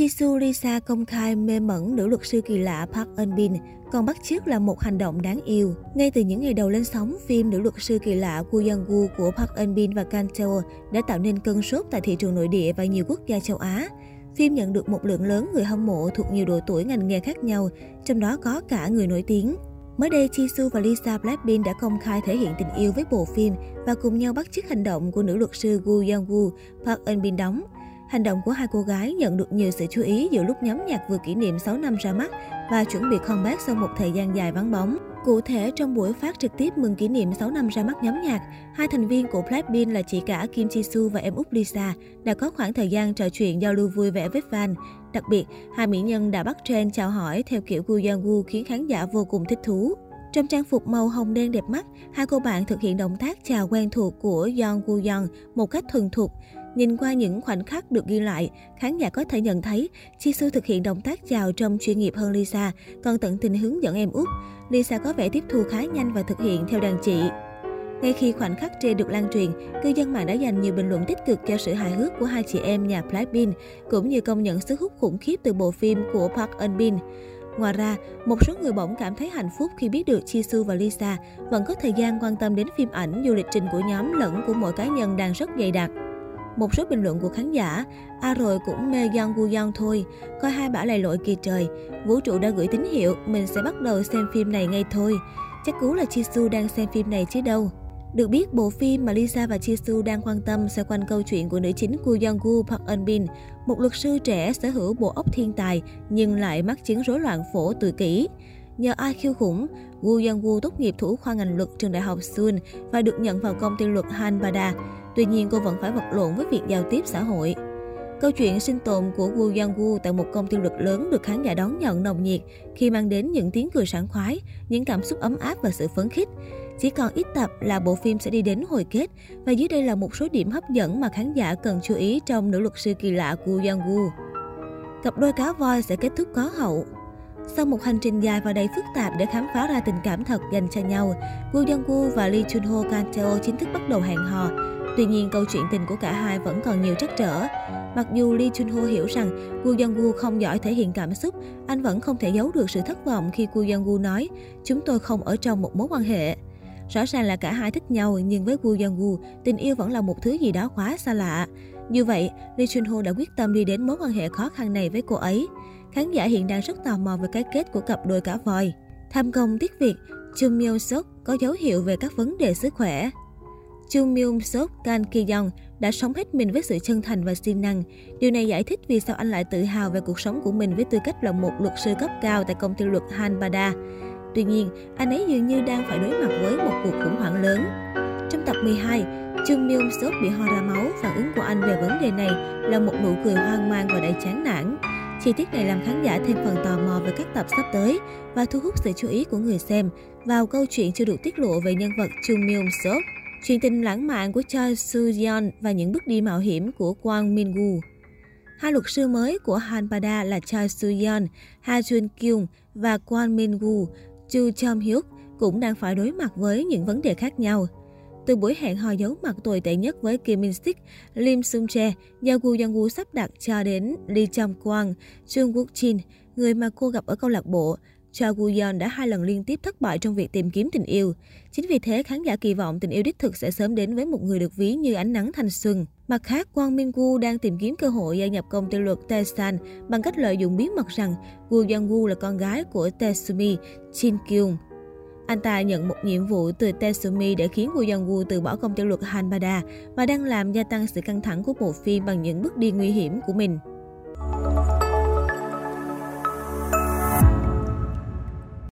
Jisoo Lisa công khai mê mẩn nữ luật sư kỳ lạ Park Eun Bin, còn bắt chước là một hành động đáng yêu. Ngay từ những ngày đầu lên sóng, phim Nữ luật sư kỳ lạ Woo Young Woo của Park Eun Bin và Kang Tae đã tạo nên cơn sốt tại thị trường nội địa và nhiều quốc gia châu Á. Phim nhận được một lượng lớn người hâm mộ thuộc nhiều độ tuổi ngành nghề khác nhau, trong đó có cả người nổi tiếng. Mới đây, Jisoo và Lisa Blackpink đã công khai thể hiện tình yêu với bộ phim và cùng nhau bắt chước hành động của nữ luật sư Woo Young Woo, Park Eun Bin đóng. Hành động của hai cô gái nhận được nhiều sự chú ý giữa lúc nhóm nhạc vừa kỷ niệm 6 năm ra mắt và chuẩn bị comeback sau một thời gian dài vắng bóng. Cụ thể, trong buổi phát trực tiếp mừng kỷ niệm 6 năm ra mắt nhóm nhạc, hai thành viên của Blackpink là chị cả Kim Jisoo và em út Lisa đã có khoảng thời gian trò chuyện giao lưu vui vẻ với fan. Đặc biệt, hai mỹ nhân đã bắt trend chào hỏi theo kiểu Gu Yang Gu khiến khán giả vô cùng thích thú. Trong trang phục màu hồng đen đẹp mắt, hai cô bạn thực hiện động tác chào quen thuộc của Yeon Woo Young một cách thuần thục. Nhìn qua những khoảnh khắc được ghi lại, khán giả có thể nhận thấy Jisoo thực hiện động tác chào trông chuyên nghiệp hơn Lisa, còn tận tình hướng dẫn em út. Lisa có vẻ tiếp thu khá nhanh và thực hiện theo đàn chị. Ngay khi khoảnh khắc trên được lan truyền, cư dân mạng đã dành nhiều bình luận tích cực cho sự hài hước của hai chị em nhà Blackpink, cũng như công nhận sức hút khủng khiếp từ bộ phim của Park Eun Bin. Ngoài ra, một số người bỗng cảm thấy hạnh phúc khi biết được Jisoo và Lisa vẫn có thời gian quan tâm đến phim ảnh dù lịch trình của nhóm lẫn của mỗi cá nhân đang rất dày đặc. Một số bình luận của khán giả, à rồi cũng mê Yang Gu Yang thôi, coi hai bả lầy lội kỳ trời. Vũ trụ đã gửi tín hiệu, mình sẽ bắt đầu xem phim này ngay thôi. Chắc cú là Jisoo đang xem phim này chứ đâu. Được biết, bộ phim mà Lisa và Jisoo đang quan tâm xoay quanh câu chuyện của nữ chính Koo Young Gu Park Eun Bin, một luật sư trẻ sở hữu bộ óc thiên tài nhưng lại mắc chứng rối loạn phổ tự kỷ. Nhờ IQ khủng, Woo Young Woo tốt nghiệp thủ khoa ngành luật trường đại học Seoul và được nhận vào công ty luật Hanbada. Tuy nhiên, cô vẫn phải vật lộn với việc giao tiếp xã hội. Câu chuyện sinh tồn của Woo Young Woo tại một công ty luật lớn được khán giả đón nhận nồng nhiệt khi mang đến những tiếng cười sảng khoái, những cảm xúc ấm áp và sự phấn khích. Chỉ còn ít tập là bộ phim sẽ đi đến hồi kết và dưới đây là một số điểm hấp dẫn mà khán giả cần chú ý trong nữ luật sư kỳ lạ của Yang Wu. Cặp đôi cá voi sẽ kết thúc có hậu. Sau một hành trình dài và đầy phức tạp để khám phá ra tình cảm thật dành cho nhau, Woo Young Woo và Lee Chun Ho Kang Teo chính thức bắt đầu hẹn hò. Tuy nhiên, câu chuyện tình của cả hai vẫn còn nhiều trắc trở. Mặc dù Lee Chun Ho hiểu rằng Woo Young Woo không giỏi thể hiện cảm xúc, anh vẫn không thể giấu được sự thất vọng khi Woo Young Woo nói chúng tôi không ở trong một mối quan hệ. Rõ ràng là cả hai thích nhau nhưng với Woo Young Woo, tình yêu vẫn là một thứ gì đó quá xa lạ. Như vậy, Lee Chun Ho đã quyết tâm đi đến mối quan hệ khó khăn này với cô ấy. Khán giả hiện đang rất tò mò về cái kết của cặp đôi cả vòi. Tham công tiếc việc, Chung Myung Sok có dấu hiệu về các vấn đề sức khỏe. Chung Myung Sok Kan Ki Young đã sống hết mình với sự chân thành và siêng năng. Điều này giải thích vì sao anh lại tự hào về cuộc sống của mình với tư cách là một luật sư cấp cao tại công ty luật Hanbada. Tuy nhiên, anh ấy dường như đang phải đối mặt với một cuộc khủng hoảng lớn. Trong tập 12, Chung Myung Sok bị ho ra máu, phản ứng của anh về vấn đề này là một nụ cười hoang mang và đầy chán nản. Chi tiết này làm khán giả thêm phần tò mò về các tập sắp tới và thu hút sự chú ý của người xem vào câu chuyện chưa được tiết lộ về nhân vật Chung Myung-sook, Chuyện tình lãng mạn của Choi Soo Yeon và những bước đi mạo hiểm của Kwang Min Woo. Hai luật sư mới của Hanpada là Choi Soo Yeon, Ha Jun Kyung và Kwang Min Woo Chu Chom Hyuk cũng đang phải đối mặt với những vấn đề khác nhau. Từ buổi hẹn hò giấu mặt tồi tệ nhất với Kim Min Sik, Lim Sung Jae, do Gu Young sắp đặt cho đến Lee Chong Kwang, Jung Wook Jin, người mà cô gặp ở câu lạc bộ. Cho Gu Yeon đã hai lần liên tiếp thất bại trong việc tìm kiếm tình yêu. Chính vì thế, khán giả kỳ vọng tình yêu đích thực sẽ sớm đến với một người được ví như ánh nắng thanh xuân. Mặt khác, Quang Minh Gu đang tìm kiếm cơ hội gia nhập công ty luật Taesan bằng cách lợi dụng bí mật rằng Woo Young Woo là con gái của Taesumi Jin Kyung. Anh ta nhận một nhiệm vụ từ Tetsumi để khiến Woo Young Woo từ bỏ công ty luật Hanbada và đang làm gia tăng sự căng thẳng của bộ phim bằng những bước đi nguy hiểm của mình.